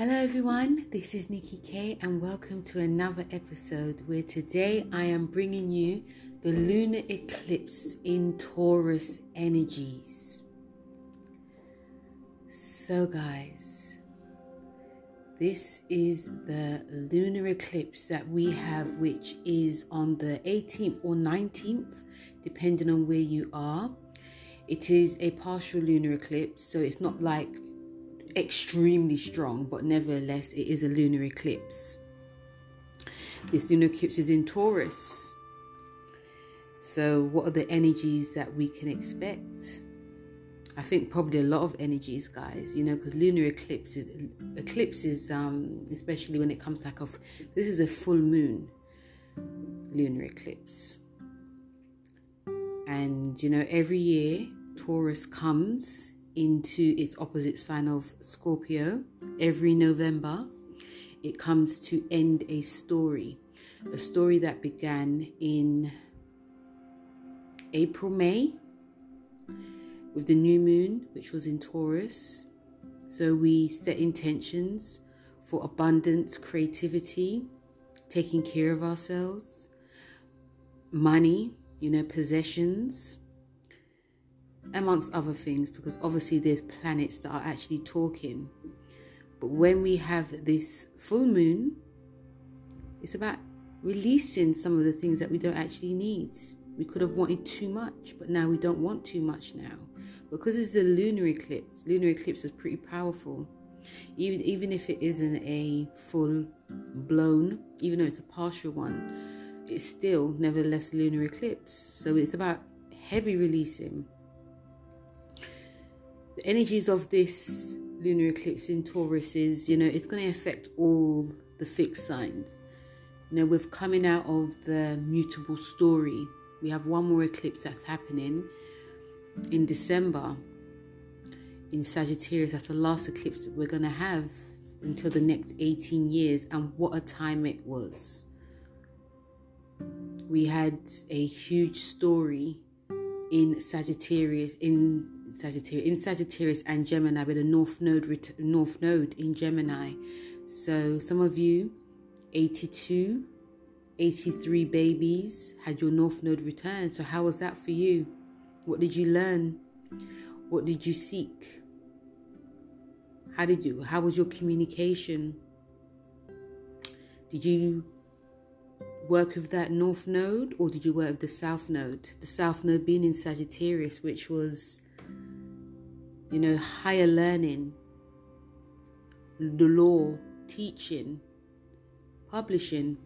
Hello, everyone. This is Nikki K, and welcome to another episode where today I am bringing you the lunar eclipse in Taurus energies. So, guys, this is the lunar eclipse that we have, which is on the 18th or 19th, depending on where you are. It is a partial lunar eclipse, so it's not like extremely strong, but nevertheless, it is a lunar eclipse. This lunar eclipse is in Taurus. So, what are the energies that we can expect? I think probably a lot of energies, guys. You know, because lunar eclipses, eclipses, um, especially when it comes like off. This is a full moon lunar eclipse, and you know, every year Taurus comes into its opposite sign of Scorpio every November. It comes to end a story, a story that began in April, May with the new moon, which was in Taurus. So we set intentions for abundance, creativity, taking care of ourselves, money, you know, possessions, amongst other things, because obviously there's planets that are actually talking. But when we have this full moon, it's about releasing some of the things that we don't actually need. We could have wanted too much, but now we don't want too much now. Because it's a lunar eclipse, lunar eclipse is pretty powerful. Even even if it isn't a full blown, even though it's a partial one, it's still nevertheless a lunar eclipse. So it's about heavy releasing the energies of this lunar eclipse in Taurus is, you know, it's going to affect all the fixed signs. You know, we're coming out of the mutable story, we have one more eclipse that's happening in December in Sagittarius. That's the last eclipse that we're going to have until the next 18 years, and what a time it was. We had a huge story in Sagittarius, in Sagittarius, in Sagittarius and Gemini with a North Node, North Node in Gemini. So some of you, 82, 83 babies had your North Node return. So how was that for you? What did you learn? What did you seek? How did you? How was your communication? Did you work with that North Node or did you work with the South Node? The South Node being in Sagittarius, which was you know, higher learning, the law, teaching, publishing.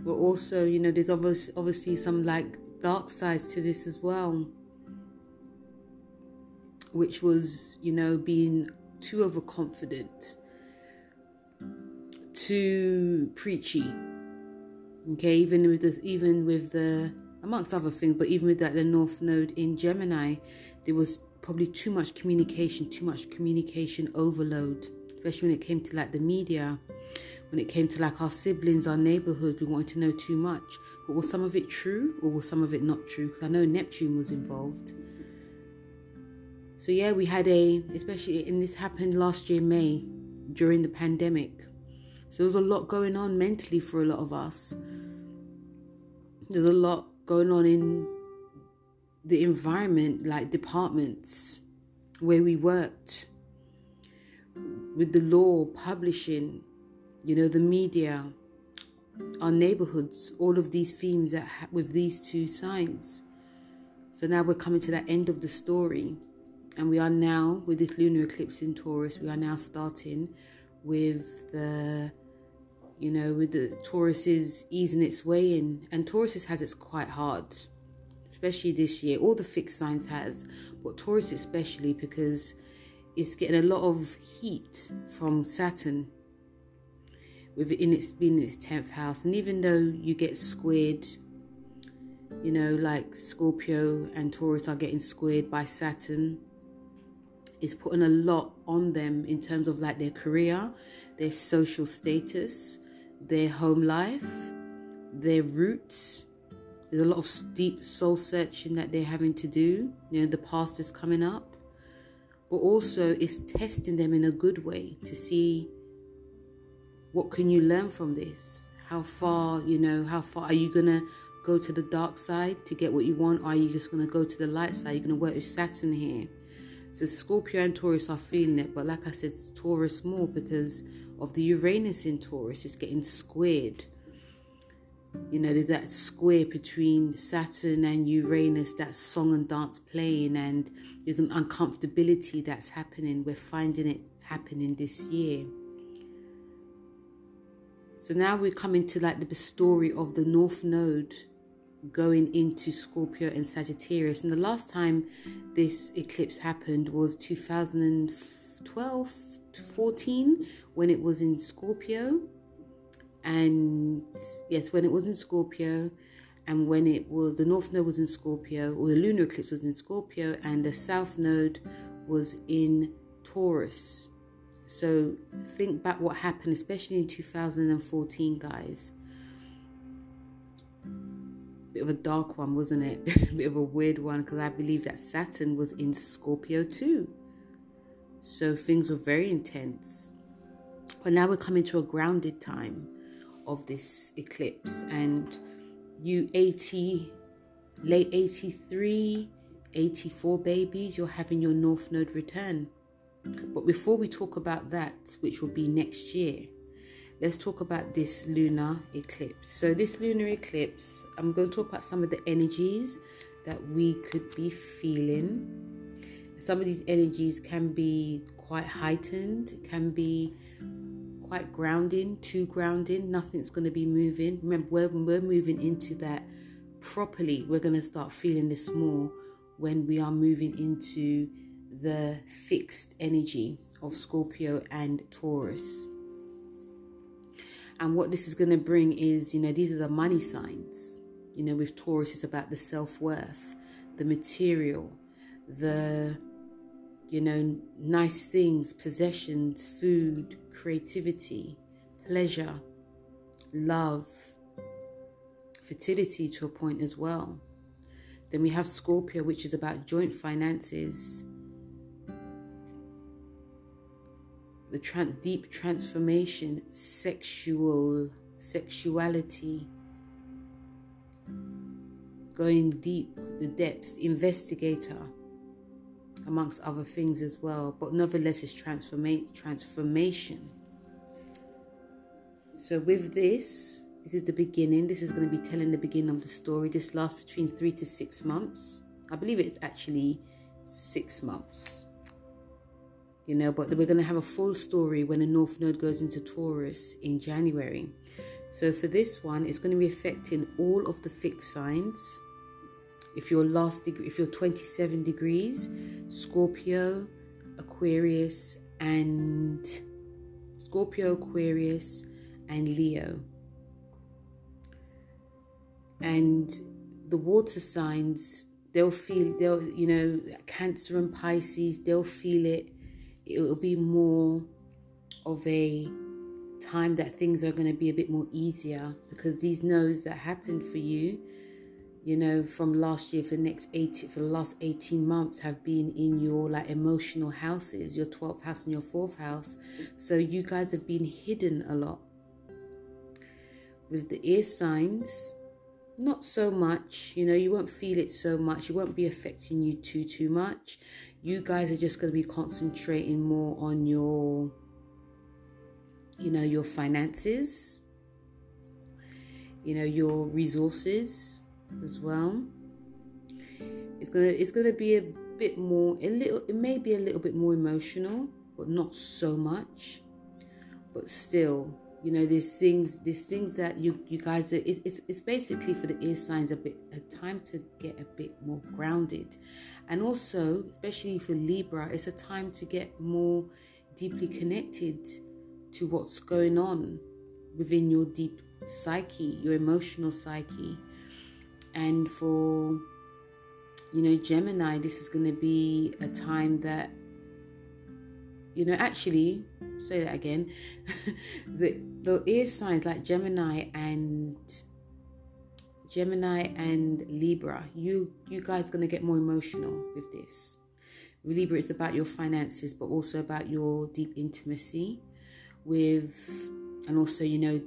But also, you know, there's obviously, obviously some like dark sides to this as well, which was, you know, being too overconfident, too preachy. Okay, even with this, even with the amongst other things, but even with that, the North Node in Gemini, there was probably too much communication, too much communication overload, especially when it came to like the media, when it came to like our siblings, our neighborhoods, we wanted to know too much. But was some of it true or was some of it not true? Because I know Neptune was involved. So yeah, we had a, especially, and this happened last year, May, during the pandemic. So there was a lot going on mentally for a lot of us. There's a lot going on in the environment, like departments where we worked, with the law, publishing, you know, the media, our neighborhoods, all of these themes that ha- with these two signs. So now we're coming to that end of the story, and we are now with this lunar eclipse in Taurus. We are now starting with the you know, with the Taurus is easing its way in, and Taurus has it's quite hard, especially this year. All the fixed signs has, but Taurus especially because it's getting a lot of heat from Saturn within its being in its tenth house, and even though you get squared, you know, like Scorpio and Taurus are getting squared by Saturn. It's putting a lot on them in terms of like their career, their social status, their home life, their roots. There's a lot of deep soul searching that they're having to do. You know, the past is coming up. but also it's testing them in a good way to see what can you learn from this how far you know how far are you gonna go to the dark side to get what you want or are you just gonna go to the light side you're gonna work with saturn here so scorpio and taurus are feeling it but like i said taurus more because of the uranus in taurus is getting squared you know, there's that square between Saturn and Uranus, that song and dance playing, and there's an uncomfortability that's happening. We're finding it happening this year. So now we're coming to like the story of the North Node going into Scorpio and Sagittarius. And the last time this eclipse happened was 2012 to 14 when it was in Scorpio and yes, when it was in Scorpio, and when it was the North Node was in Scorpio, or the lunar eclipse was in Scorpio, and the South Node was in Taurus. So think back what happened, especially in 2014, guys. Bit of a dark one, wasn't it? Bit of a weird one because I believe that Saturn was in Scorpio too. So things were very intense. But now we're coming to a grounded time of this eclipse. And you 80 late 83 84 babies you're having your north node return. But before we talk about that which will be next year let's talk about this lunar eclipse. So this lunar eclipse i'm going to talk about some of the energies that we could be feeling some of these energies can be quite heightened can be quite grounding, too grounding. Nothing's going to be moving. Remember, when we're moving into that properly, we're going to start feeling this more when we are moving into the fixed energy of Scorpio and Taurus. And what this is going to bring is, you know, these are the money signs. You know, with Taurus, it's about the self worth, the material, the you know, nice things, possessions, food, creativity, pleasure, love, fertility to a point as well. Then we have Scorpio, which is about joint finances, the tra- deep transformation, sexual sexuality, going deep, the depths, investigator amongst other things as well. But nevertheless, it's transforma- transformation. So, with this, this is the beginning. This is going to be telling the beginning of the story. This lasts between three to six months. I believe it's actually six months. You know, but we're going to have a full story when the North Node goes into Taurus in January. So, for this one, it's going to be affecting all of the fixed signs if you're last degree, if you're 27 degrees, Scorpio, Aquarius, and Scorpio, Aquarius, and Leo. And the water signs, they'll feel, they'll, you know, Cancer and Pisces, they'll feel it. It'll be more of a time that things are going to be a bit more easier because these nodes that happened for you you know, from last year for the next 80 for the last 18 months have been in your like emotional houses, your 12th house and your fourth house. So you guys have been hidden a lot. With the air signs, not so much, you know, you won't feel it so much. It won't be affecting you too too much. You guys are just going to be concentrating more on your you know, your finances, you know, your resources as well. It's gonna it's gonna be a bit more a little it may be a little bit more emotional, but not so much. But still, you know, there's things there's things that you you guys are it, it's it's basically for the air signs a bit a time to get a bit more grounded. And also, especially for Libra, it's a time to get more deeply connected to what's going on within your deep psyche, your emotional psyche and for, you know, Gemini, this is going to be a time that, you know, actually, say that again. the the air signs like Gemini and Gemini and Libra, you you guys are gonna get more emotional with this Libra, is about your finances, but also about your deep intimacy with, and also, you know,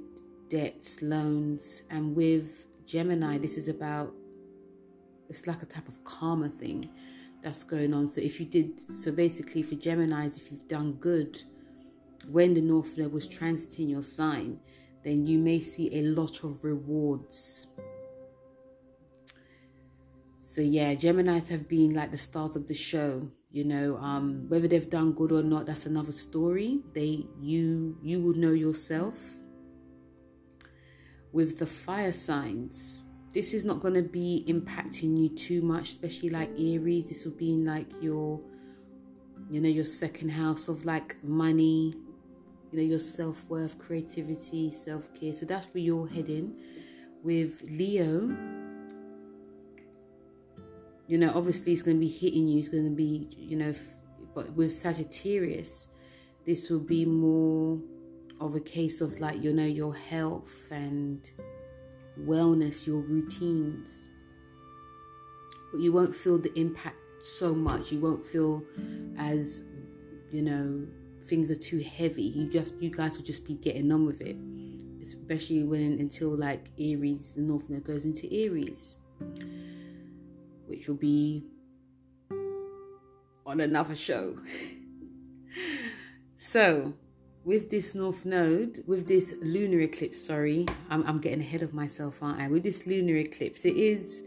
debts, loans. And with Gemini, this is about, it's like a type of karma thing that's going on. So if you did, so basically for Geminis, if you've done good when the North Node was transiting your sign, then you may see a lot of rewards. So yeah, Geminis have been like the stars of the show. You know, um, whether they've done good or not, that's another story. They, you, you will know yourself. With the fire signs, this is not going to be impacting you too much, especially like Aries. This will be in like your, you know, your second house of like money, you know, your self worth, creativity, self care. So that's where you're heading. With Leo, you know, obviously it's going to be hitting you. It's going to be, you know, but with Sagittarius, this will be more of a case of like, you know, your health and wellness, your routines. But you won't feel the impact so much. You won't feel as, you know, things are too heavy. You just, you guys will just be getting on with it. Especially when until like Aries, the North Node goes into Aries, which will be on another show. so, with this north node, with this lunar eclipse, sorry, I'm, I'm getting ahead of myself, aren't I? With this lunar eclipse, it is,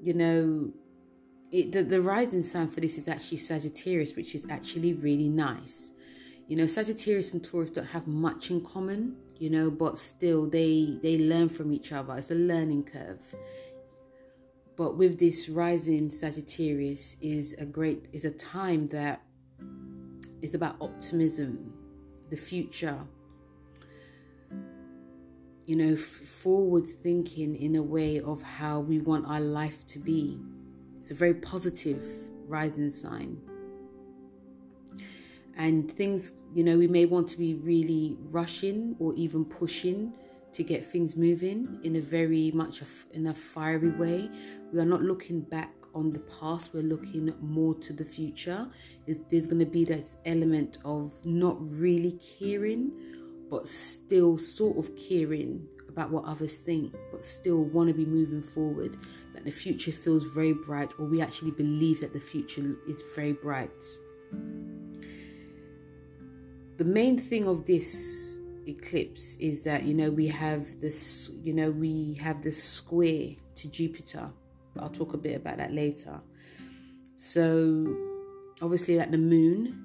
you know, it, the, the rising sign for this is actually Sagittarius, which is actually really nice. You know, Sagittarius and Taurus don't have much in common, you know, but still they they learn from each other. It's a learning curve. But with this rising Sagittarius is a great is a time that is about optimism, the future. You know, forward thinking in a way of how we want our life to be. It's a very positive rising sign. And things, you know, we may want to be really rushing or even pushing to get things moving in a very much in a fiery way. We are not looking back on the past, we're looking more to the future. there's going to be that element of not really caring, but still sort of caring about what others think, but still want to be moving forward. That the future feels very bright, or we actually believe that the future is very bright. The main thing of this eclipse is that you know we have this you know we have this square to Jupiter I'll talk a bit about that later. So, obviously, like the moon,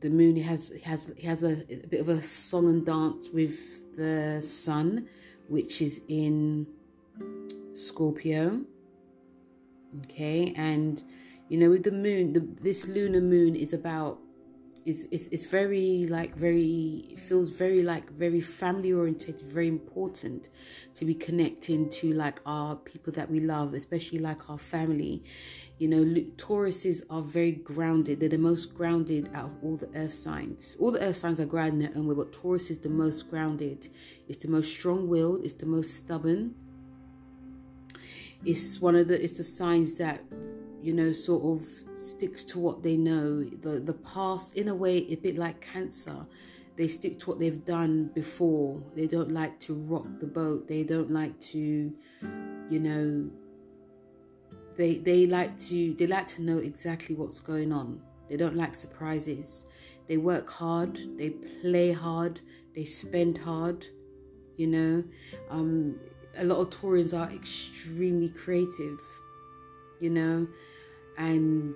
the moon he has he has he has a, a bit of a song and dance with the sun, which is in Scorpio. Okay, and you know, with the moon, the, this lunar moon is about it's, it's, it's very like very feels very like very family oriented very important to be connecting to like our people that we love especially like our family. You know tauruses are very grounded. They're the most grounded out of all the earth signs. All the earth signs are grounded in their own way but taurus is the most grounded. It's the most strong-willed. It's the most stubborn. It's one of the it's the signs that you know, sort of sticks to what they know. The the past, in a way, a bit like cancer. They stick to what they've done before. They don't like to rock the boat. They don't like to, you know. They they like to they like to know exactly what's going on. They don't like surprises. They work hard. They play hard. They spend hard. You know, um, a lot of Taurians are extremely creative you know? And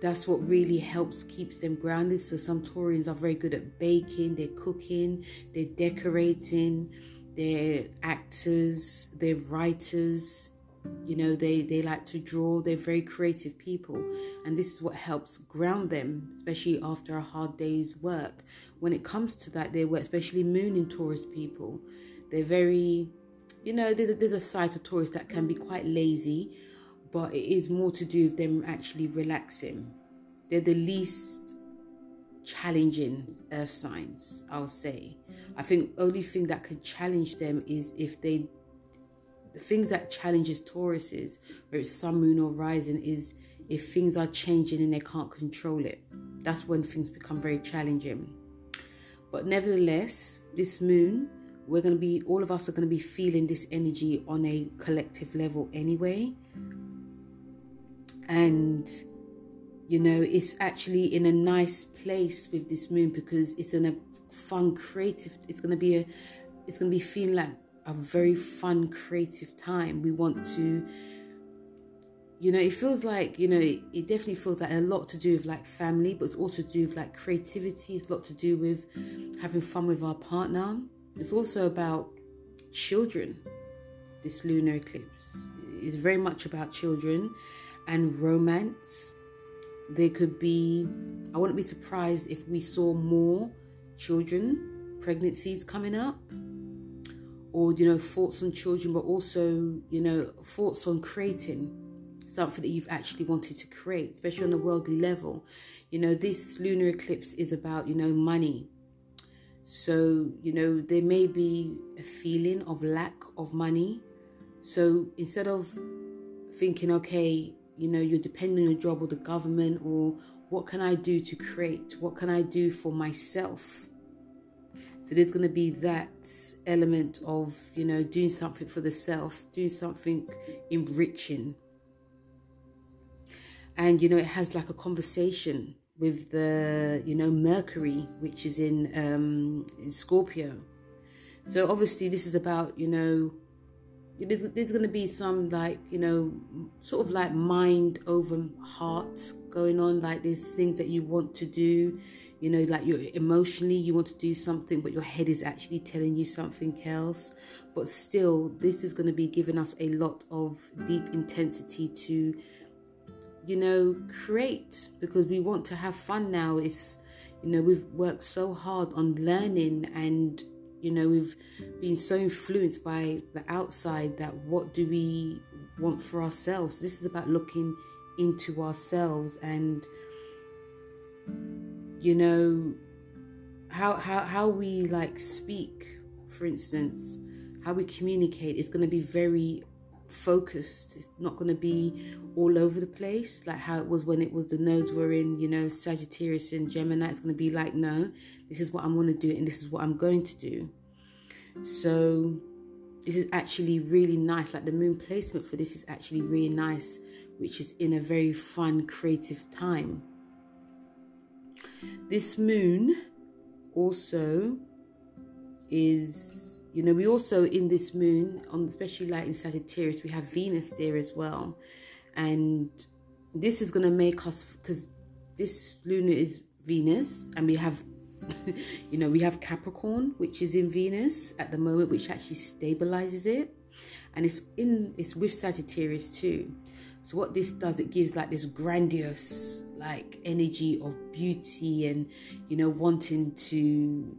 that's what really helps keeps them grounded. So some taurians are very good at baking they're cooking they're decorating they're actors they're writers. You know they they like to draw they're very creative people. And this is what helps ground them especially after a hard day's work. When it comes to that they were especially moon in taurus people. They're very you know there's a, there's a side to taurus that can be quite lazy but it is more to do with them actually relaxing. They're the least challenging earth signs, I'll say. I think only thing that can challenge them is if they the thing that challenges Tauruses, whether it's sun, moon, or rising, is if things are changing and they can't control it. That's when things become very challenging. But nevertheless, this moon, we're going to be, all of us are going to be feeling this energy on a collective level anyway. And, you know, it's actually in a nice place with this moon because it's in a fun, creative, it's going to be a, it's going to be feeling like a very fun, creative time. We want to you know, it feels like, you know, it, it, definitely feels like a lot to do with like family, but it's also to do with like creativity. It's a lot to do with having fun with our partner. It's also about children. This lunar eclipse is very much about children and romance. There could be, I wouldn't be surprised if we saw more children, pregnancies coming up, or, you know, thoughts on children, but also, you know, thoughts on creating something that you've actually wanted to create, especially on a worldly level. You know, this lunar eclipse is about, you know, money. So, you know, there may be a feeling of lack of money. So instead of thinking, okay, you know, you're depending on your job or the government or what can I do to create? What can I do for myself? So there's going to be that element of, you know, doing something for the self, doing something enriching and you know it has like a conversation with the you know Mercury, which is in, um, in Scorpio. So obviously this is about you know there's, there's going to be some like you know sort of like mind over heart going on like there's things that you want to do you know like you're emotionally you want to do something but your head is actually telling you something else but still this is going to be giving us a lot of deep intensity to you know, create because we want to have fun now. It's, you know, we've worked so hard on learning and, you know, we've been so influenced by the outside that what do we want for ourselves? This is about looking into ourselves and, you know, how, how, how we like speak, for instance, how we communicate is going to be very focused. It's not going to be all over the place like how it was when it was the nodes were in, you know, Sagittarius and Gemini. It's going to be like, no, this is what I'm going to do and this is what I'm going to do. So this is actually really nice. Like the moon placement for this is actually really nice, which is in a very fun, creative time. This moon also is you know, we also in this moon, on especially like in Sagittarius, we have Venus there as well, and this is gonna make us because this lunar is Venus, and we have, you know, we have Capricorn, which is in Venus at the moment, which actually stabilizes it, and it's in it's with Sagittarius too. So what this does, it gives like this grandiose like energy of beauty and you know wanting to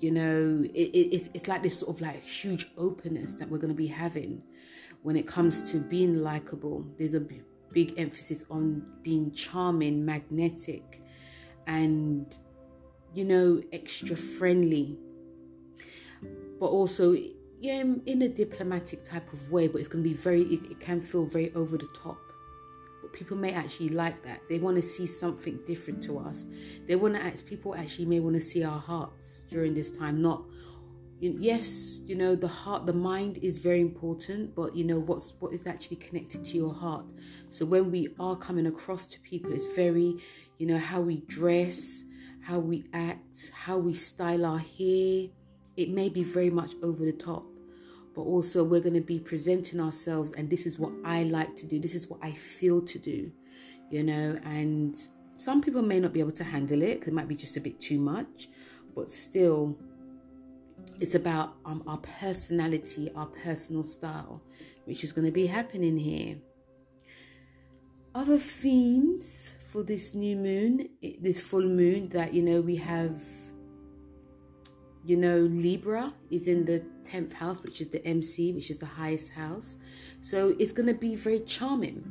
you know it, it, it's, it's like this sort of like huge openness that we're going to be having when it comes to being likable. There's a b- big emphasis on being charming magnetic and you know extra friendly. But also yeah in a diplomatic type of way but it's going to be very it, it can feel very over the top people may actually like that. They want to see something different to us. They want to act, people actually may want to see our hearts during this time, not yes you know the heart the mind is very important but you know what's what is actually connected to your heart so when we are coming across to people it's very you know how we dress how we act how we style our hair it may be very much over the top but also we're going to be presenting ourselves and this is what I like to do. This is what I feel to do you know? And some people may not be able to handle it it might be just a bit too much but still it's about um, our personality our personal style which is going to be happening here. Other themes for this new moon this full moon that you know we have you know, Libra is in the 10th house, which is the MC, which is the highest house. So it's going to be very charming.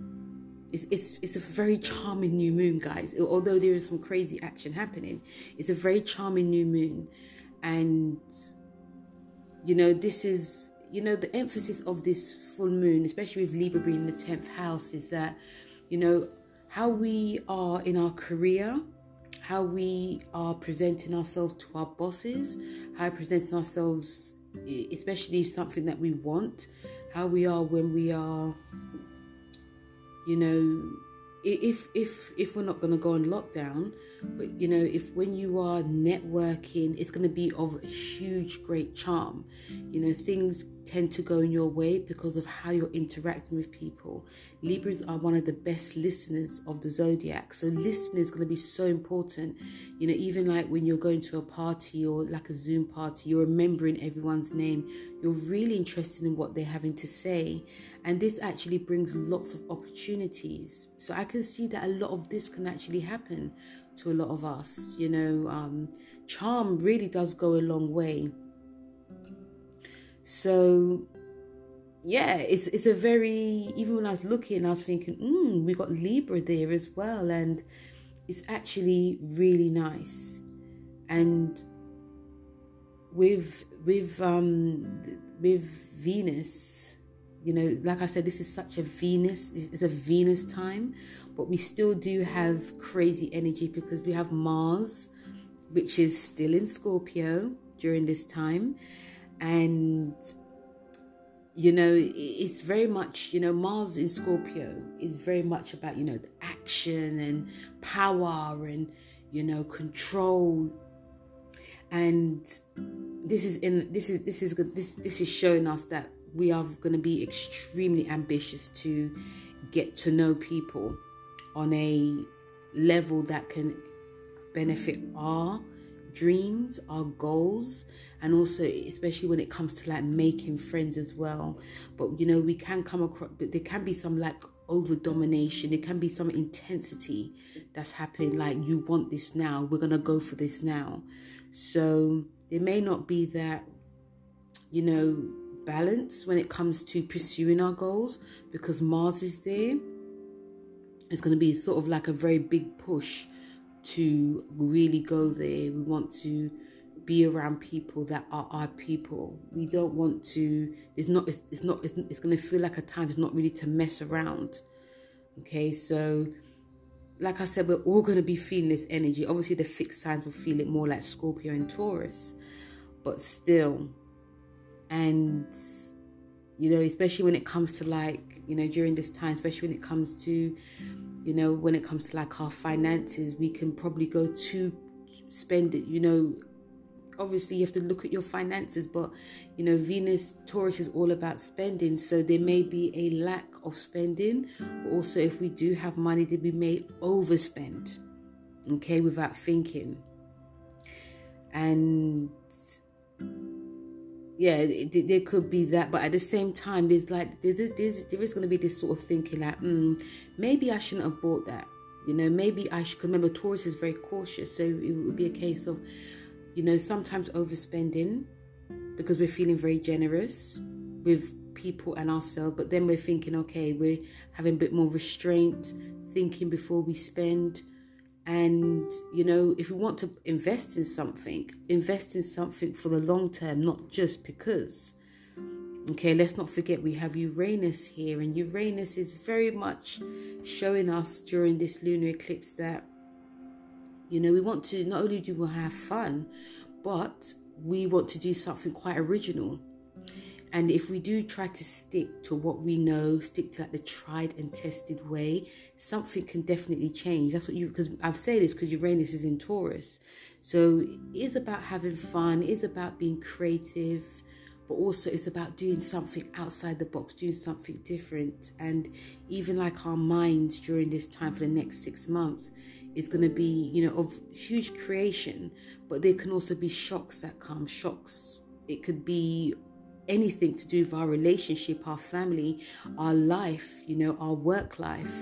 It's, it's, it's a very charming new moon, guys. Although there is some crazy action happening, it's a very charming new moon. And, you know, this is, you know, the emphasis of this full moon, especially with Libra being the 10th house, is that you know, how we are in our career, how we are presenting ourselves to our bosses, how we presenting ourselves, especially something that we want, how we are when we are, you know, if if if we're not going to go on lockdown but you know if when you are networking it's going to be of huge great charm. You know things tend to go in your way because of how you're interacting with people. Libras are one of the best listeners of the zodiac so listening is going to be so important. You know even like when you're going to a party or like a zoom party you're remembering everyone's name you're really interested in what they're having to say and this actually brings lots of opportunities. So i can see that a lot of this can actually happen to a lot of us you know um, charm really does go a long way. So yeah it's it's a very even when i was looking i was thinking mm, we got libra there as well and it's actually really nice. And with with um with venus you know like i said this is such a venus it's a venus time but we still do have crazy energy because we have mars which is still in scorpio during this time. And you know it's very much you know mars in scorpio is very much about you know the action and power and you know control. And this is in this is this is this this is showing us that we are going to be extremely ambitious to get to know people on a level that can benefit our dreams, our goals, and also especially when it comes to like making friends as well. But you know, we can come across, but there can be some like over domination, there can be some intensity that's happening. Like, you want this now, we're gonna go for this now. So, it may not be that, you know, balance when it comes to pursuing our goals because Mars is there. It's going to be sort of like a very big push to really go there. We want to be around people that are our people. We don't want to. It's not. It's, it's not. It's, it's going to feel like a time. It's not really to mess around. Okay, so like I said, we're all going to be feeling this energy. Obviously, the fixed signs will feel it more like Scorpio and Taurus, but still, and you know, especially when it comes to like you know during this time, especially when it comes to you know when it comes to like our finances we can probably go to spend it you know. Obviously you have to look at your finances but you know venus taurus is all about spending. So there may be a lack of spending but also if we do have money that we may overspend okay without thinking. And yeah, there could be that, but at the same time, there's like there's, there's there is going to be this sort of thinking like, mm, maybe I shouldn't have bought that. You know, maybe I should. Remember, Taurus is very cautious, so it would be a case of, you know, sometimes overspending because we're feeling very generous with people and ourselves, but then we're thinking, okay, we're having a bit more restraint, thinking before we spend and, you know, if we want to invest in something, invest in something for the long term, not just because. Okay, let's not forget we have Uranus here, and Uranus is very much showing us during this lunar eclipse that, you know, we want to not only do we have fun, but we want to do something quite original. And if we do try to stick to what we know, stick to like the tried and tested way, something can definitely change. That's what you because I've said this because Uranus is in Taurus. So it is about having fun, it is about being creative, but also it's about doing something outside the box, doing something different. And even like our minds during this time for the next six months is going to be, you know, of huge creation, but there can also be shocks that come, shocks. It could be anything to do with our relationship, our family, our life, you know, our work life.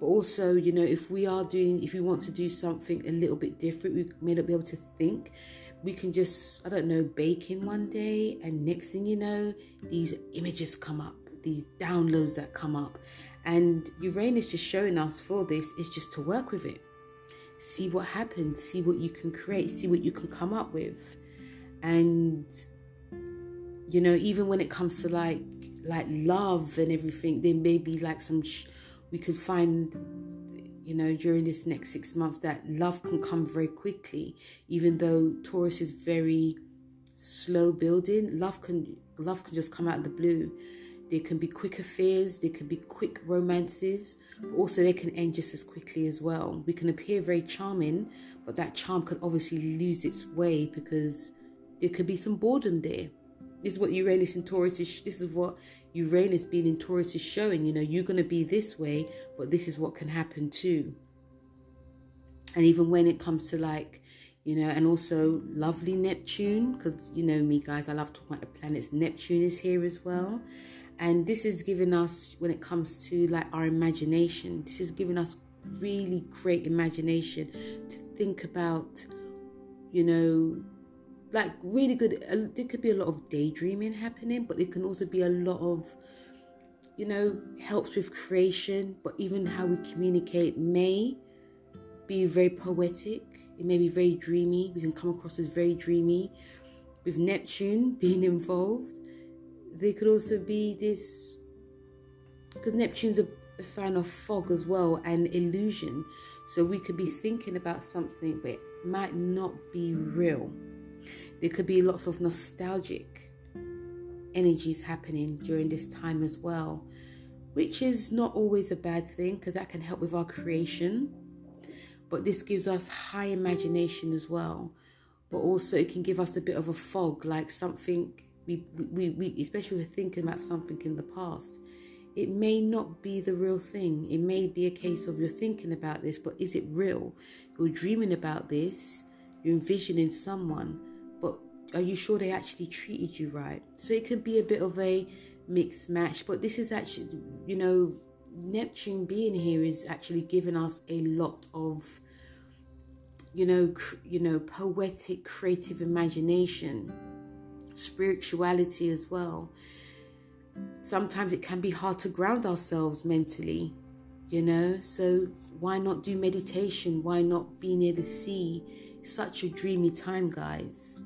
But also, you know, if we are doing, if we want to do something a little bit different, we may not be able to think. We can just, I don't know, bake in one day, and next thing you know, these images come up, these downloads that come up. And Uranus just showing us for this is just to work with it. See what happens, see what you can create, see what you can come up with. And you know even when it comes to like like love and everything there may be like some sh- we could find you know during this next six months that love can come very quickly. Even though taurus is very slow building love can love can just come out of the blue. There can be quick affairs there can be quick romances but also they can end just as quickly as well. We can appear very charming but that charm can obviously lose its way because there could be some boredom there this is what uranus and taurus is this is what Uranus being in Taurus is showing, you know, you're going to be this way, but this is what can happen too. And even when it comes to like, you know, and also lovely Neptune, because you know me, guys, I love talking about the planets. Neptune is here as well. And this is giving us, when it comes to like our imagination, this is giving us really great imagination to think about, you know, like really good there could be a lot of daydreaming happening but it can also be a lot of you know helps with creation but even how we communicate may be very poetic. It may be very dreamy. We can come across as very dreamy. With neptune being involved there could also be this because neptune's a, a sign of fog as well and illusion. So we could be thinking about something but it might not be real there could be lots of nostalgic energies happening during this time as well, which is not always a bad thing because that can help with our creation. But this gives us high imagination as well. But also, it can give us a bit of a fog, like something we, we, we especially we're thinking about something in the past. It may not be the real thing. It may be a case of you're thinking about this, but is it real? You're dreaming about this, you're envisioning someone, are you sure they actually treated you right? So it can be a bit of a mixed match, but this is actually, you know, Neptune being here is actually giving us a lot of, you know, you know, poetic, creative imagination, spirituality as well. Sometimes it can be hard to ground ourselves mentally, you know. So why not do meditation? Why not be near the sea? Such a dreamy time, guys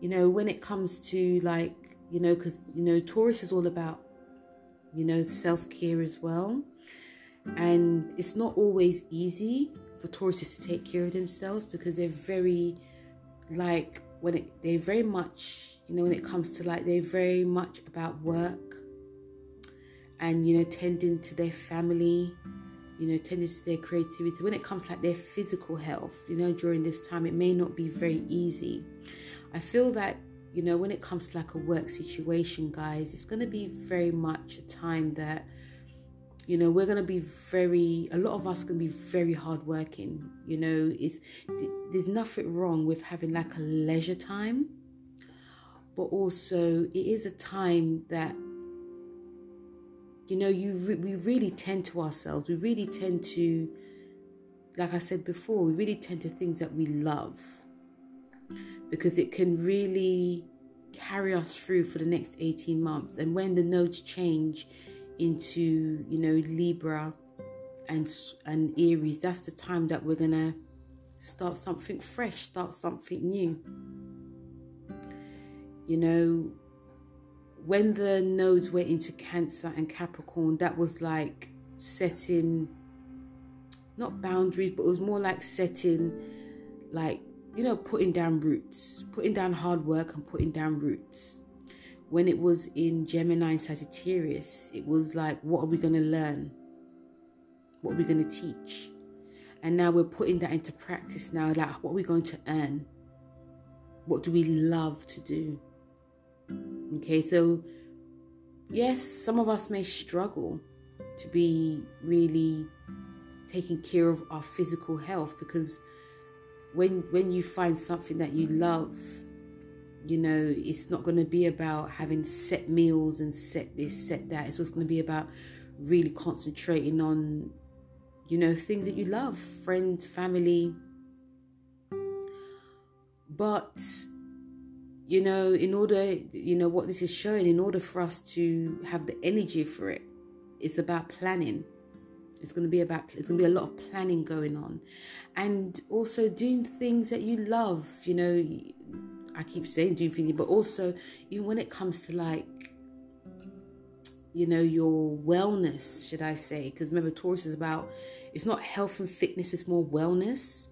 you know, when it comes to like, you know, because, you know, Taurus is all about, you know, self care as well. And it's not always easy for Tauruses to take care of themselves because they're very, like, when it, they're very much, you know, when it comes to like, they're very much about work and, you know, tending to their family, you know, tending to their creativity. When it comes to like their physical health, you know, during this time, it may not be very easy. I feel that, you know, when it comes to like a work situation, guys, it's going to be very much a time that, you know, we're going to be very, a lot of us to be very hardworking. You know, it's, there's nothing wrong with having like a leisure time, but also it is a time that, you know, you re- we really tend to ourselves. We really tend to, like I said before, we really tend to things that we love because it can really carry us through for the next 18 months. And when the nodes change into, you know, Libra and and Aries, that's the time that we're gonna start something fresh, start something new. You know, when the nodes went into Cancer and Capricorn, that was like setting not boundaries, but it was more like setting like you know, putting down roots, putting down hard work and putting down roots. When it was in Gemini and Sagittarius, it was like, what are we going to learn? What are we going to teach? And now we're putting that into practice now. Like, what are we going to earn? What do we love to do? Okay, so yes, some of us may struggle to be really taking care of our physical health because when when you find something that you mm. love you know it's not going to be about having set meals and set this set that. It's just going to be about really concentrating on you know things that you love friends family. But you know in order you know what this is showing in order for us to have the energy for it it's about planning it's going to be about it's going to be a lot of planning going on. And also doing things that you love you know i keep saying doing things but also even when it comes to like you know your wellness should i say? Because remember taurus is about it's not health and fitness it's more wellness.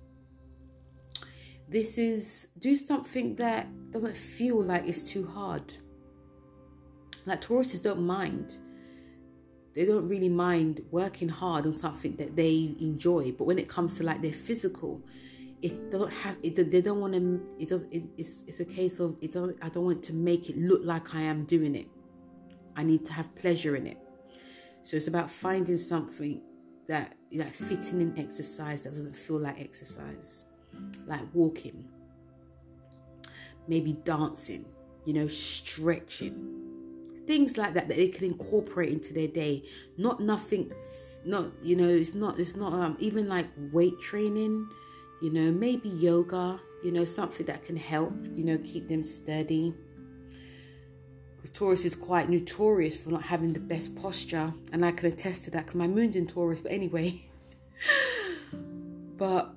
This is do something that doesn't feel like it's too hard. Like tauruses don't mind they don't really mind working hard on something that they enjoy but when it comes to like their physical it doesn't have it they don't want to it does it, it's it's a case of it don't i don't want to make it look like i am doing it I need to have pleasure in it. So it's about finding something that like fitting in exercise that doesn't feel like exercise, like walking, maybe dancing, you know, stretching, things like that that they can incorporate into their day. Not nothing, not you know, it's not it's not um even like weight training, you know, maybe yoga, you know, something that can help, you know, keep them steady because Taurus is quite notorious for not having the best posture, and I can attest to that because my moon's in Taurus. But anyway, but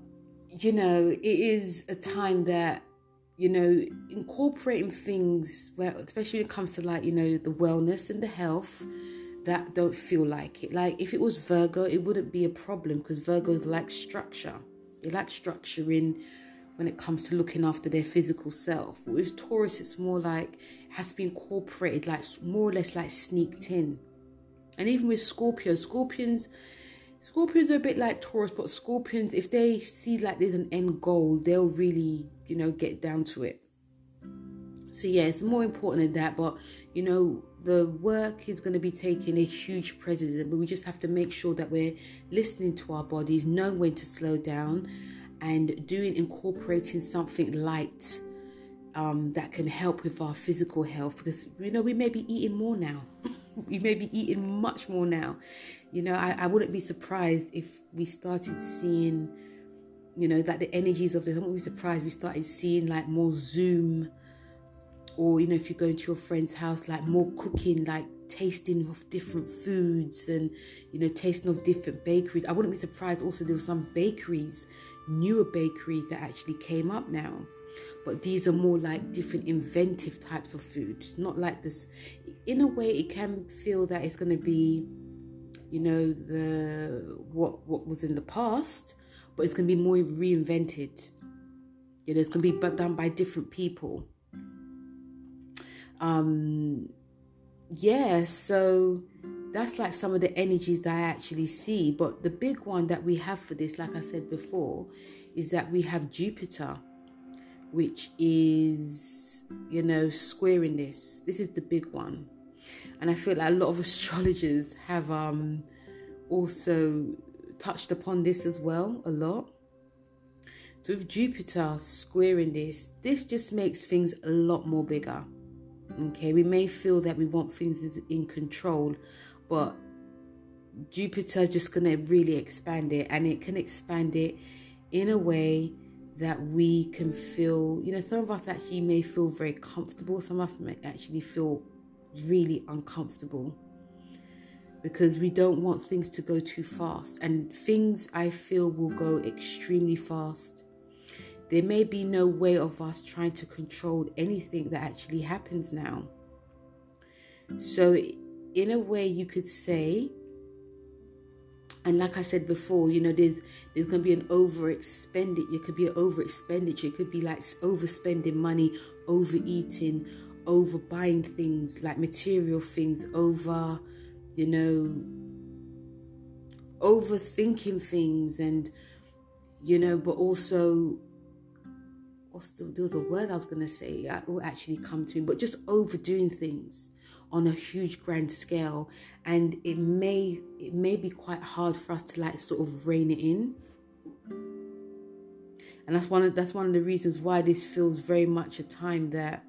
you know, it is a time that you know incorporating things, well, especially when it comes to like you know the wellness and the health that don't feel like it. Like if it was Virgo, it wouldn't be a problem because Virgos like structure. They like structure in when it comes to looking after their physical self. With Taurus, it's more like it has been incorporated, like more or less like sneaked in. And even with Scorpio, Scorpions, Scorpions are a bit like Taurus, but Scorpions, if they see like there's an end goal, they'll really, you know, get down to it. So yeah, it's more important than that. But you know, the work is going to be taking a huge precedent, but we just have to make sure that we're listening to our bodies, knowing when to slow down and doing incorporating something light um, that can help with our physical health because you know we may be eating more now we may be eating much more now you know I, I wouldn't be surprised if we started seeing you know that the energies of the I wouldn't be surprised we started seeing like more zoom or you know if you go into your friend's house like more cooking like tasting of different foods and you know tasting of different bakeries. I wouldn't be surprised also there were some bakeries newer bakeries that actually came up now. But these are more like different inventive types of food not like this. In a way it can feel that it's going to be you know the what what was in the past but it's going to be more reinvented you know it's going to be done by different people um yeah so that's like some of the energies I actually see. But the big one that we have for this, like I said before, is that we have Jupiter, which is, you know, squaring this. This is the big one. And I feel like a lot of astrologers have um also touched upon this as well a lot. So with Jupiter squaring this, this just makes things a lot more bigger. Okay, we may feel that we want things in control, but Jupiter is just to really expand it and it can expand it in a way that we can feel, you know, some of us actually may feel very comfortable, some of us may actually feel really uncomfortable because we don't want things to go too fast. And things I feel will go extremely fast. There may be no way of us trying to control anything that actually happens now. So in a way you could say and like I said before, you know, there's there's gonna be an over expenditure. It could be an over expenditure. It could be like overspending money, overeating, over buying things like material things, over, you know, overthinking things, and you know, but also, what's the, there was a word I was gonna say. It will actually come to me, but just overdoing things on a huge grand scale and it may it may be quite hard for us to like sort of rein it in and that's one of that's one of the reasons why this feels very much a time that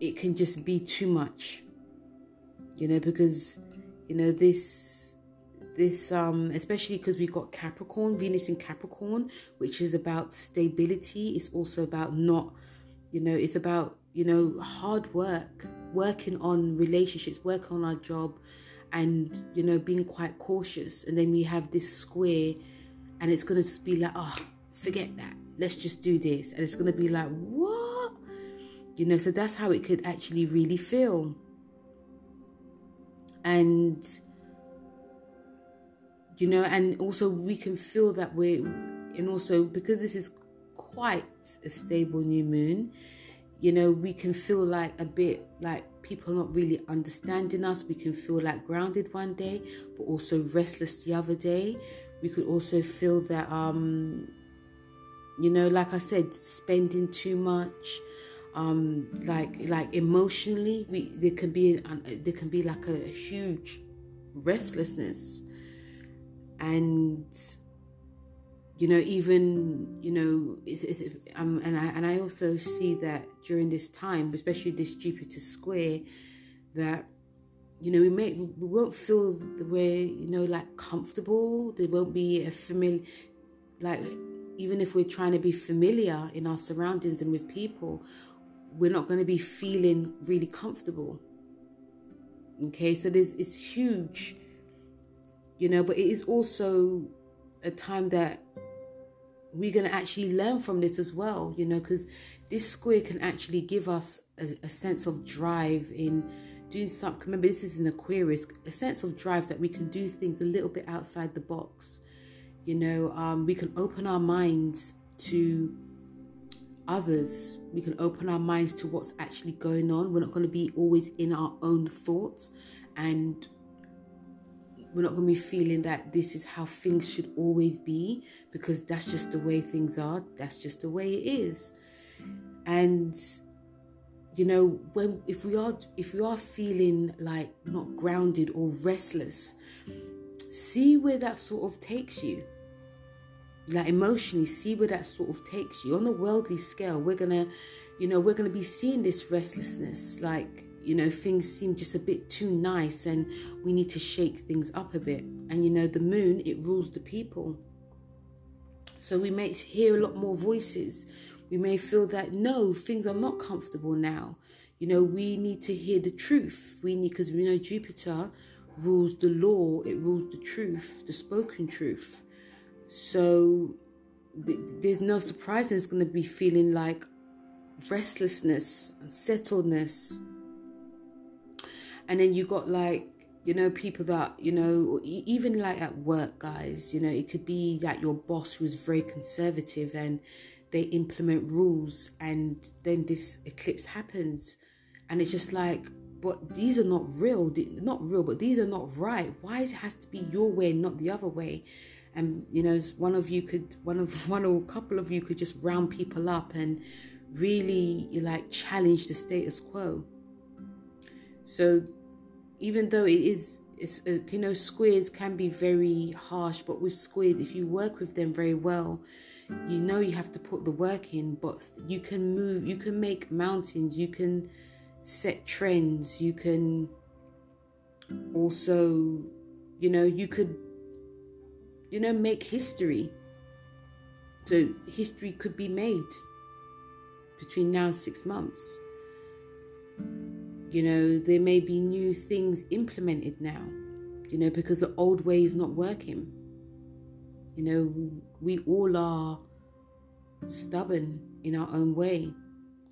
it can just be too much you know because you know this this um especially because we've got capricorn venus in capricorn which is about stability it's also about not you know it's about you know hard work working on relationships, working on our job, and you know, being quite cautious. And then we have this square, and it's gonna just be like, oh, forget that. Let's just do this. And it's gonna be like, what? You know, so that's how it could actually really feel. and you know and also we can feel that we're and also because this is quite a stable new moon you know we can feel like a bit like people not really understanding us we can feel like grounded one day but also restless the other day we could also feel that um you know like i said spending too much um like like emotionally we there can be there can be like a, a huge restlessness and you know even you know it's, it's, um, and I and I also see that during this time, especially this Jupiter square, that you know we may we won't feel the way you know like comfortable. There won't be a familiar like even if we're trying to be familiar in our surroundings and with people, we're not going to be feeling really comfortable. Okay, so this is huge, you know, but it is also a time that we're going to actually learn from this as well, you know, because this square can actually give us a, a, sense of drive in doing something. Remember, this is an Aquarius, a sense of drive that we can do things a little bit outside the box. You know, um, we can open our minds to others. We can open our minds to what's actually going on. We're not going to be always in our own thoughts and we're not going to be feeling that this is how things should always be because that's just the way things are. That's just the way it is. And you know, when if we are if we are feeling like not grounded or restless, see where that sort of takes you like emotionally see where that sort of takes you. On a worldly scale we're gonna you know we're gonna be seeing this restlessness like you know things seem just a bit too nice and we need to shake things up a bit. And you know the moon it rules the people. So we may hear a lot more voices. We may feel that no things are not comfortable now. You know we need to hear the truth. We need because we know jupiter rules the law. It rules the truth the spoken truth so th- there's no surprise it's going to be feeling like restlessness, unsettledness. And then you got like, you know, people that, you know, even like at work, guys, you know, it could be like your boss who's very conservative and they implement rules and then this eclipse happens. And it's just like, but these are not real, not real, but these are not right. Why it has to be your way, not the other way? And you know one of you could one of one or a couple of you could just round people up and really like challenge the status quo. So even though it is it's uh, you know squids can be very harsh but with squids if you work with them very well you know you have to put the work in but you can move you can make mountains you can set trends you can also you know you could you know, make history. So history could be made between now and six months. You know, there may be new things implemented now, you know, because the old way is not working. You know, we all are stubborn in our own way.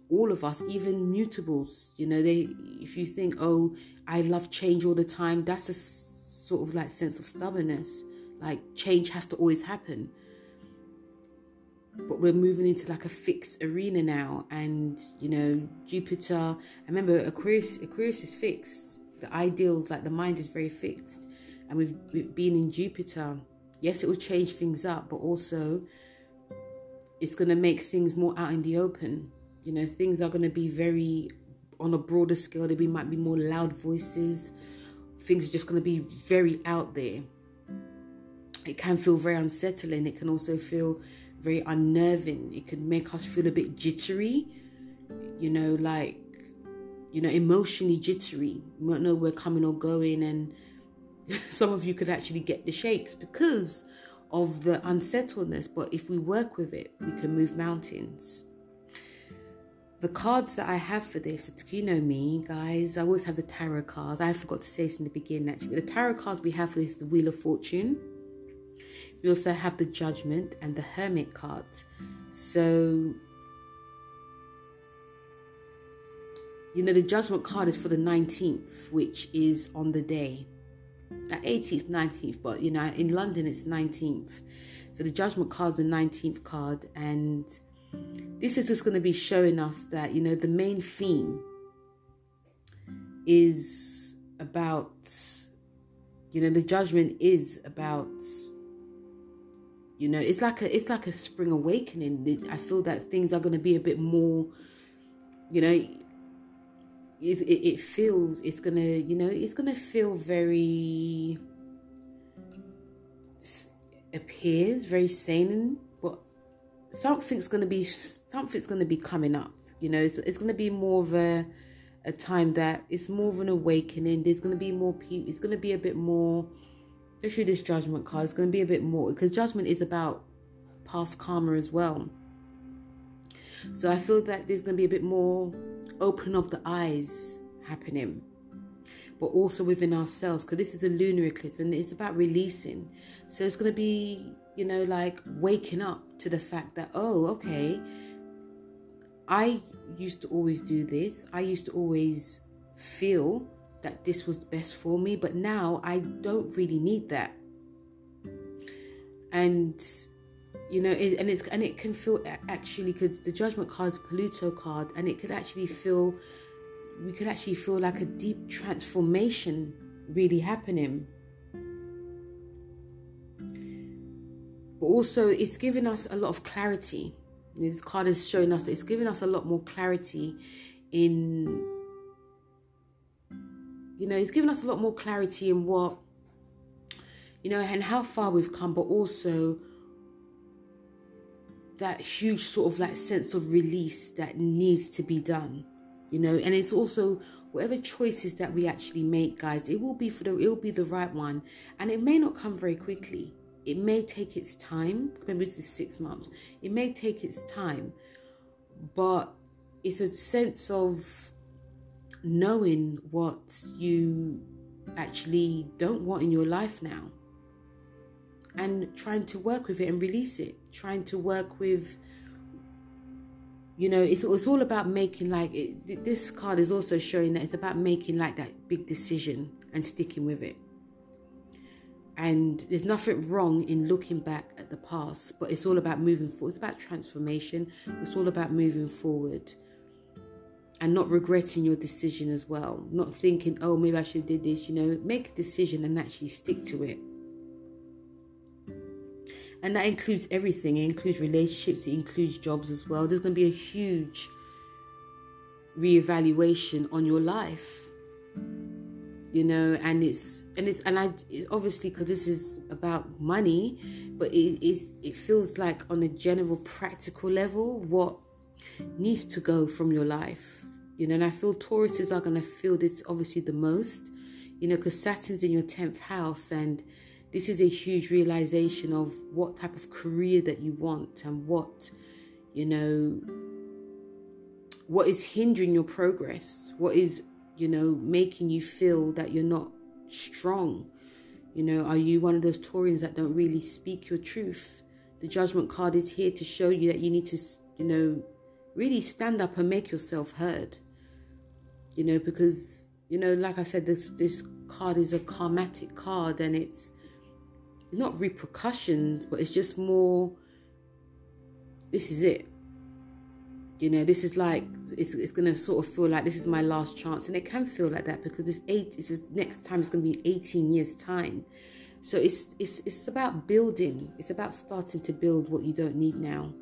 All of us, even mutables, you know, they if you think, oh, I love change all the time, that's a sort of like sense of stubbornness like change has to always happen. But we're moving into like a fixed arena now, and you know, Jupiter. I remember Aquarius. Aquarius is fixed. The ideals, like the mind, is very fixed, and we've, we've been in Jupiter. Yes, it will change things up, but also it's going to make things more out in the open. You know, things are going to be very on a broader scale. There might be more loud voices. Things are just going to be very out there it can feel very unsettling. It can also feel very unnerving. It can make us feel a bit jittery, you know, like, you know, emotionally jittery. We don't know we're coming or going, and some of you could actually get the shakes because of the unsettledness. But if we work with it, we can move mountains. The cards that I have for this, you know me, guys, I always have the tarot cards. I forgot to say this in the beginning actually. The tarot cards we have for this is the Wheel of Fortune we also have the Judgment and the Hermit cards. So, you know, the judgment card is for the 19th, which is on the day. That 18th, 19th, but you know, in London it's 19th. So the judgment card is the 19th card, and this is just going to be showing us that, you know, the main theme is about, you know, the judgment is about you know it's like a it's like a spring awakening. I feel that things are going to be a bit more you know it, it, it feels it's gonna you know it's gonna feel very appears very sane but something's gonna be something's gonna be coming up you know? It's, it's gonna be more of a a time that it's more of an awakening. There's gonna be more people it's gonna be a bit more especially this judgment card it's gonna be a bit more because judgment is about past karma as well so i feel that there's gonna be a bit more opening of the eyes happening, but also within ourselves because this is a lunar eclipse and it's about releasing. So it's going to be, you know, like waking up to the fact that, oh, okay, I used to always do this. I used to always feel that this was best for me, but now I don't really need that. And you know it, and it's and it can feel actually because the judgment card is pluto card and it could actually feel we could actually feel like a deep transformation really happening but also it's giving us a lot of clarity this card is showing us it's giving us a lot more clarity in you know it's given us a lot more clarity in what you know and how far we've come but also that huge sort of like sense of release that needs to be done you know? And it's also whatever choices that we actually make guys it will be for the it will be the right one. And it may not come very quickly. It may take its time. Maybe this is six months. It may take its time but it's a sense of knowing what you actually don't want in your life now and trying to work with it and release it trying to work with you know it's, it's all about making like it, this card is also showing that it's about making like that big decision and sticking with it. And there's nothing wrong in looking back at the past but it's all about moving forward. It's about transformation. It's all about moving forward and not regretting your decision as well. Not thinking oh maybe i should have did this you know. Make a decision and actually stick to it. And that includes everything. It includes relationships, it includes jobs as well. There's going to be a huge reevaluation on your life you know. And it's and it's and i obviously because this is about money but it is it feels like on a general practical level what needs to go from your life you know and i feel tauruses are going to feel this obviously the most you know because saturn's in your 10th house and this is a huge realization of what type of career that you want and what, you know, what is hindering your progress, what is, you know, making you feel that you're not strong. You know, are you one of those Taurians that don't really speak your truth? The judgment card is here to show you that you need to, you know, really stand up and make yourself heard. You know, because, you know, like I said, this this card is a karmatic card and it's not repercussions, but it's just more. This is it. You know, this is like it's, it's gonna sort of feel like this is my last chance, and it can feel like that because it's eight. It's just, next time it's gonna be eighteen years time. So it's it's it's about building. It's about starting to build what you don't need now.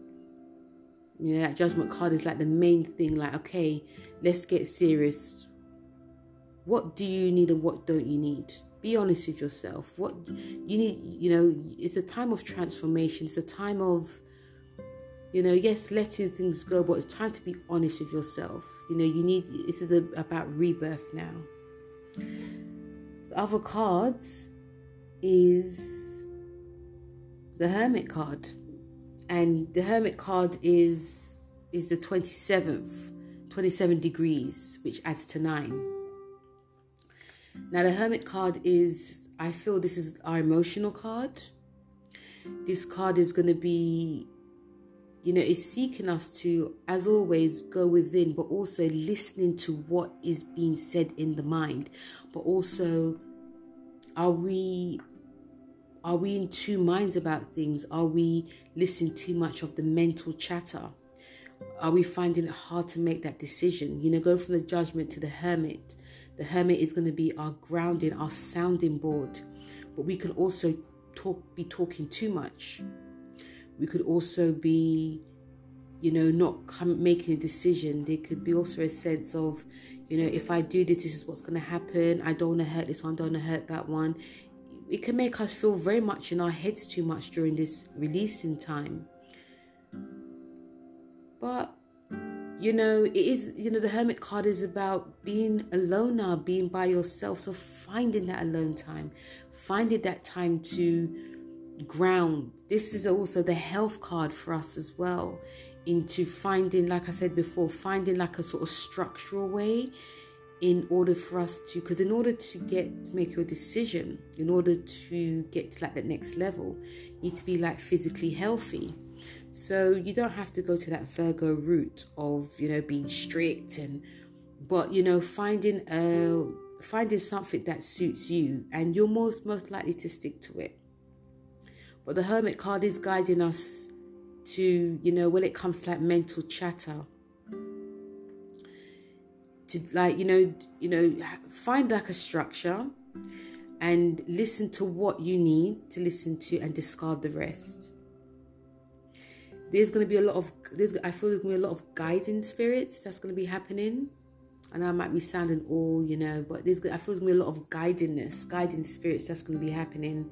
You know, that judgment card is like the main thing. Like, okay, let's get serious. What do you need and what don't you need? be honest with yourself what you need you know it's a time of transformation it's a time of you know yes letting things go but it's time to be honest with yourself you know you need this is a, about rebirth now the other cards is the hermit card and the hermit card is is the 27th 27 degrees which adds to 9 now, the Hermit card is, I feel this is our emotional card. This card is going to be you know, is seeking us to, as always, go within, but also listening to what is being said in the mind. But also, are we are we in two minds about things? Are we listening too much of the mental chatter? Are we finding it hard to make that decision? You know, go from the judgment to the hermit. The hermit is going to be our grounding, our sounding board. But we can also talk be talking too much we could also be you know not come, making a decision there could be also a sense of you know if i do this this is what's going to happen i don't want to hurt this one I don't want to hurt that one it can make us feel very much in our heads too much during this releasing time but you know it is you know the hermit card is about being alone now being by yourself so finding that alone time finding that time to ground. This is also the health card for us as well, into finding, like I said before, finding like a sort of structural way in order for us to because in order to get to make your decision in order to get to like that next level you need to be like physically healthy. So you don't have to go to that virgo route of you know being strict and but you know finding a finding something that suits you and you're most most likely to stick to it. But the Hermit card is guiding us to, you know, when it comes to like mental chatter, to like, you know, you know, find like a structure and listen to what you need to listen to and discard the rest. There's going to be a lot of, there's, I feel there's going to be a lot of guiding spirits that's going to be happening. And I might be sounding all, you know, but there's, I feel there's going to be a lot of guidingness, guiding spirits that's going to be happening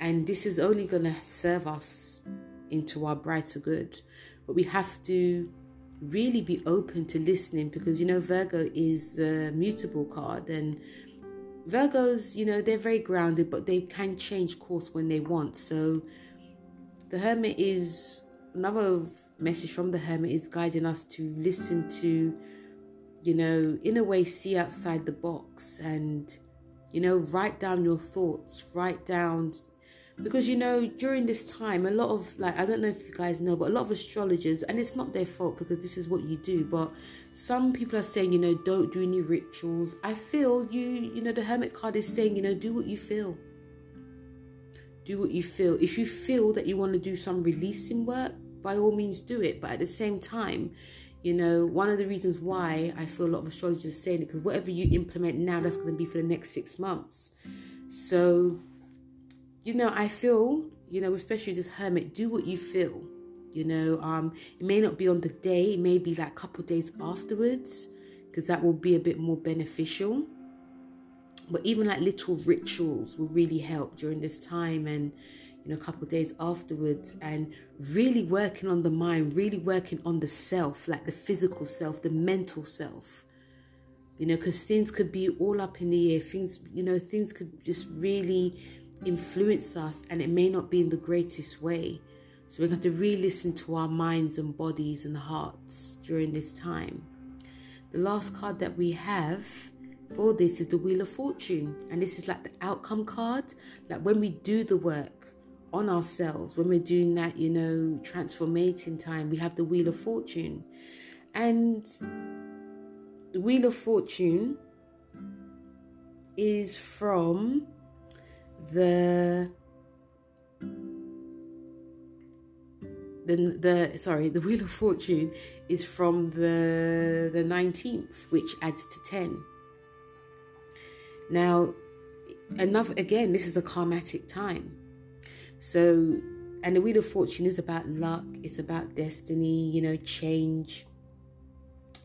and this is only going to serve us into our brighter good. But we have to really be open to listening because, you know, Virgo is a mutable card and Virgos, you know, they're very grounded, but they can change course when they want. So the Hermit is another message from the Hermit is guiding us to listen to, you know, in a way, see outside the box and, you know, write down your thoughts, write down because you know during this time a lot of like i don't know if you guys know but a lot of astrologers and it's not their fault because this is what you do but some people are saying you know don't do any rituals. I feel you you know the hermit card is saying you know do what you feel. Do what you feel. If you feel that you want to do some releasing work by all means do it. But at the same time you know one of the reasons why i feel a lot of astrologers saying it because whatever you implement now that's going to be for the next six months. So you know, I feel, you know, especially this hermit, do what you feel. You know, um, it may not be on the day, it may be like a couple days afterwards, because that will be a bit more beneficial. But even like little rituals will really help during this time and you know, a couple days afterwards, and really working on the mind, really working on the self, like the physical self, the mental self. You know, because things could be all up in the air. Things, you know, things could just really influence us and it may not be in the greatest way. So we have to re listen to our minds and bodies and hearts during this time. The last card that we have for this is the Wheel of Fortune, and this is like the outcome card. Like when we do the work on ourselves, when we're doing that, you know, transformating time, we have the Wheel of Fortune. And the Wheel of Fortune is from the the the sorry the wheel of fortune is from the the 19th which adds to 10 now enough again this is a karmatic time. So and the wheel of fortune is about luck it's about destiny you know change.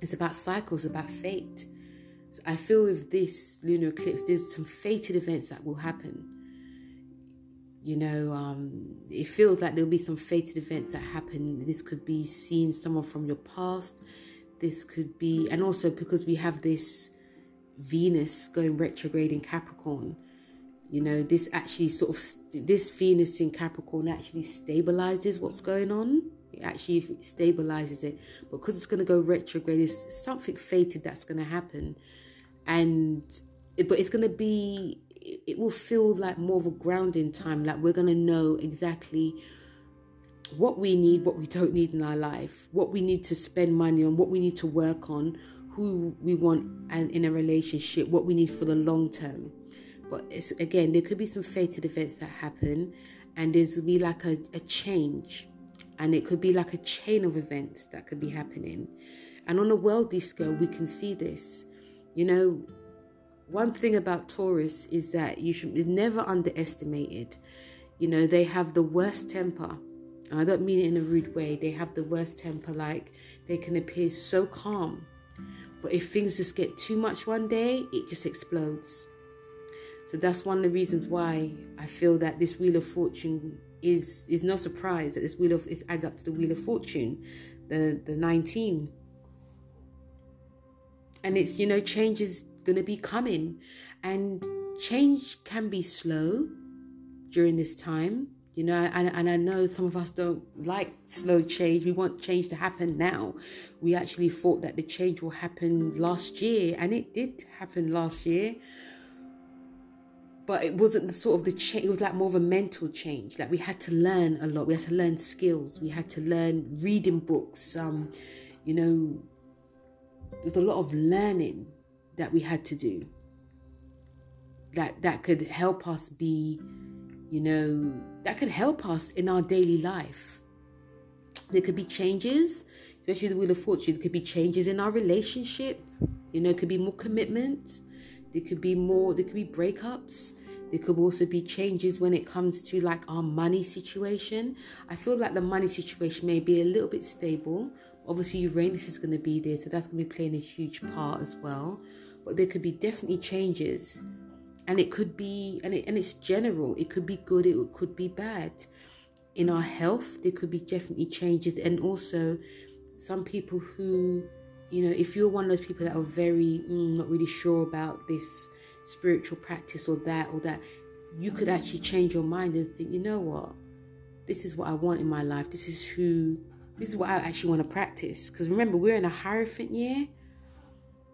It's about cycles about fate. So i feel with this lunar eclipse there's some fated events that will happen you know, um, it feels like there'll be some fated events that happen. This could be seeing someone from your past. This could be, and also because we have this Venus going retrograde in Capricorn, you know, this actually sort of, this Venus in Capricorn actually stabilizes what's going on. It actually stabilizes it. But because it's going to go retrograde, it's something fated that's going to happen. And, but it's going to be it will feel like more of a grounding time like we're going to know exactly what we need, what we don't need in our life, what we need to spend money on, what we need to work on, who we want in a relationship, what we need for the long term. But it's again, there could be some fated events that happen, and there's be like a, a change, and it could be like a chain of events that could be happening. And on a worldly scale, we can see this. You know, one thing about Taurus is that you should be never underestimated. You know, they have the worst temper. And I don't mean it in a rude way. They have the worst temper, like they can appear so calm. But if things just get too much one day, it just explodes. So that's one of the reasons why I feel that this Wheel of Fortune is is no surprise that this Wheel of is add up to the Wheel of Fortune, the the 19 and it's you know change is going to be coming. And change can be slow during this time you know and, and i know some of us don't like slow change. We want change to happen now. We actually thought that the change will happen last year and it did happen last year. But it wasn't the sort of the change it was like more of a mental change. Like we had to learn a lot. We had to learn skills. We had to learn reading books. Um you know there's a lot of learning that we had to do. That that could help us be you know that could help us in our daily life. There could be changes especially the wheel of fortune. There could be changes in our relationship. You know could be more commitment. There could be more there could be breakups. There could also be changes when it comes to like our money situation. I feel like the money situation may be a little bit stable. Obviously, Uranus is going to be there, so that's going to be playing a huge part as well. But there could be definitely changes, and it could be, and it, and it's general. It could be good. It could be bad. In our health, there could be definitely changes, and also some people who, you know, if you're one of those people that are very mm, not really sure about this spiritual practice or that or that, you could actually change your mind and think, you know what, this is what I want in my life. This is who this is what I actually want to practice. Because remember, we're in a Hierophant year.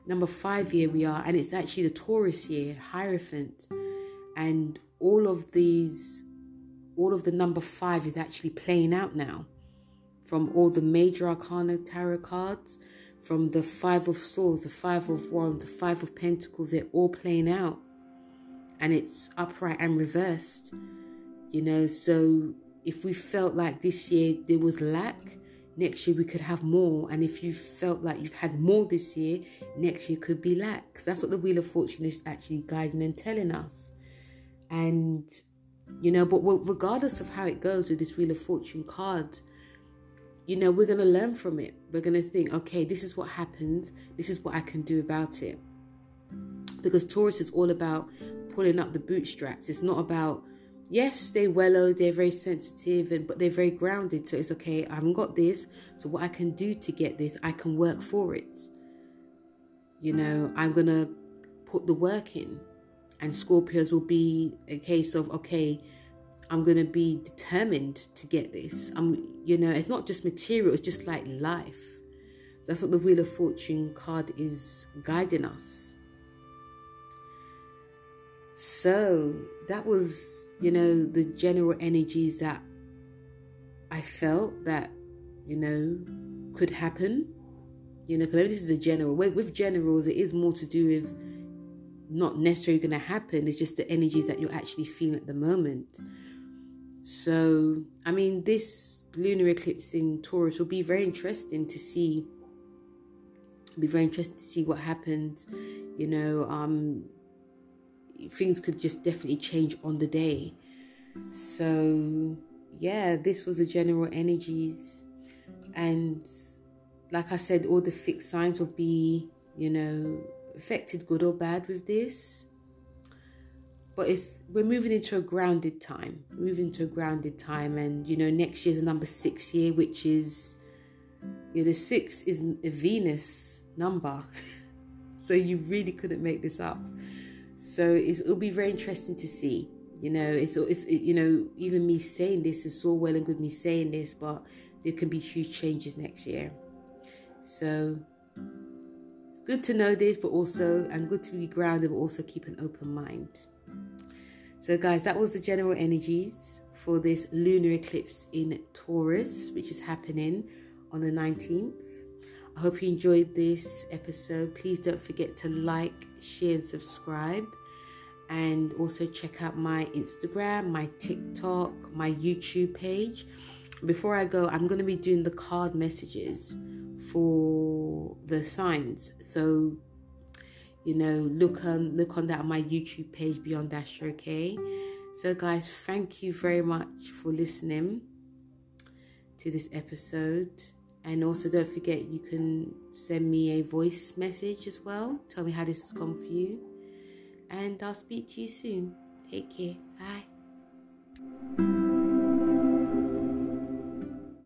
Number five year we are, and it's actually the Taurus year, Hierophant. And all of these, all of the number five is actually playing out now. From all the major arcana tarot cards, from the five of swords, the five of wands, the five of pentacles, they're all playing out. And it's upright and reversed. You know, so if we felt like this year there was lack, next year we could have more. And if you felt like you've had more this year, next year could be lack. That's what the Wheel of Fortune is actually guiding and telling us. And, you know, but regardless of how it goes with this Wheel of Fortune card, you know, we're going to learn from it. We're going to think, okay, this is what happened. This is what I can do about it. Because Taurus is all about pulling up the bootstraps. It's not about yes, they're wellow, they're very sensitive, and but they're very grounded. So it's okay. I haven't got this. So what I can do to get this, I can work for it. You know, I'm gonna put the work in, and Scorpios will be a case of okay. I'm gonna be determined to get this. I'm, you know, it's not just material; it's just like life. That's what the Wheel of Fortune card is guiding us. So that was you know, the general energies that I felt that, you know, could happen. You know, because this is a general. With, generals, it is more to do with not necessarily going to happen. It's just the energies that you're actually feeling at the moment. So, I mean, this lunar eclipse in Taurus will be very interesting to see. It'll be very interesting to see what happens. You know, um, things could just definitely change on the day. So, yeah, this was the general energies. And like I said, all the fixed signs will be, you know, affected good or bad with this. But it's we're moving into a grounded time. moving into a grounded time, and you know, next year's a number six year, which is you know, the six is a Venus number. so you really couldn't make this up. So it'll be very interesting to see. You know, it's it's you know even me saying this is so well and good me saying this, but there can be huge changes next year. So it's good to know this, but also and good to be grounded, but also keep an open mind. So guys, that was the general energies for this lunar eclipse in Taurus, which is happening on the 19th. I hope you enjoyed this episode. Please don't forget to like, share, and subscribe. And also check out my Instagram, my TikTok, my YouTube page. Before I go, I'm going to be doing the card messages for the signs. So, you know, look on look on that on my YouTube page, Beyond Astro, okay? So, guys, thank you very much for listening to this episode. And also, don't forget you can send me a voice message as well. Tell me how this has gone for you. And I'll speak to you soon. Take care. Bye.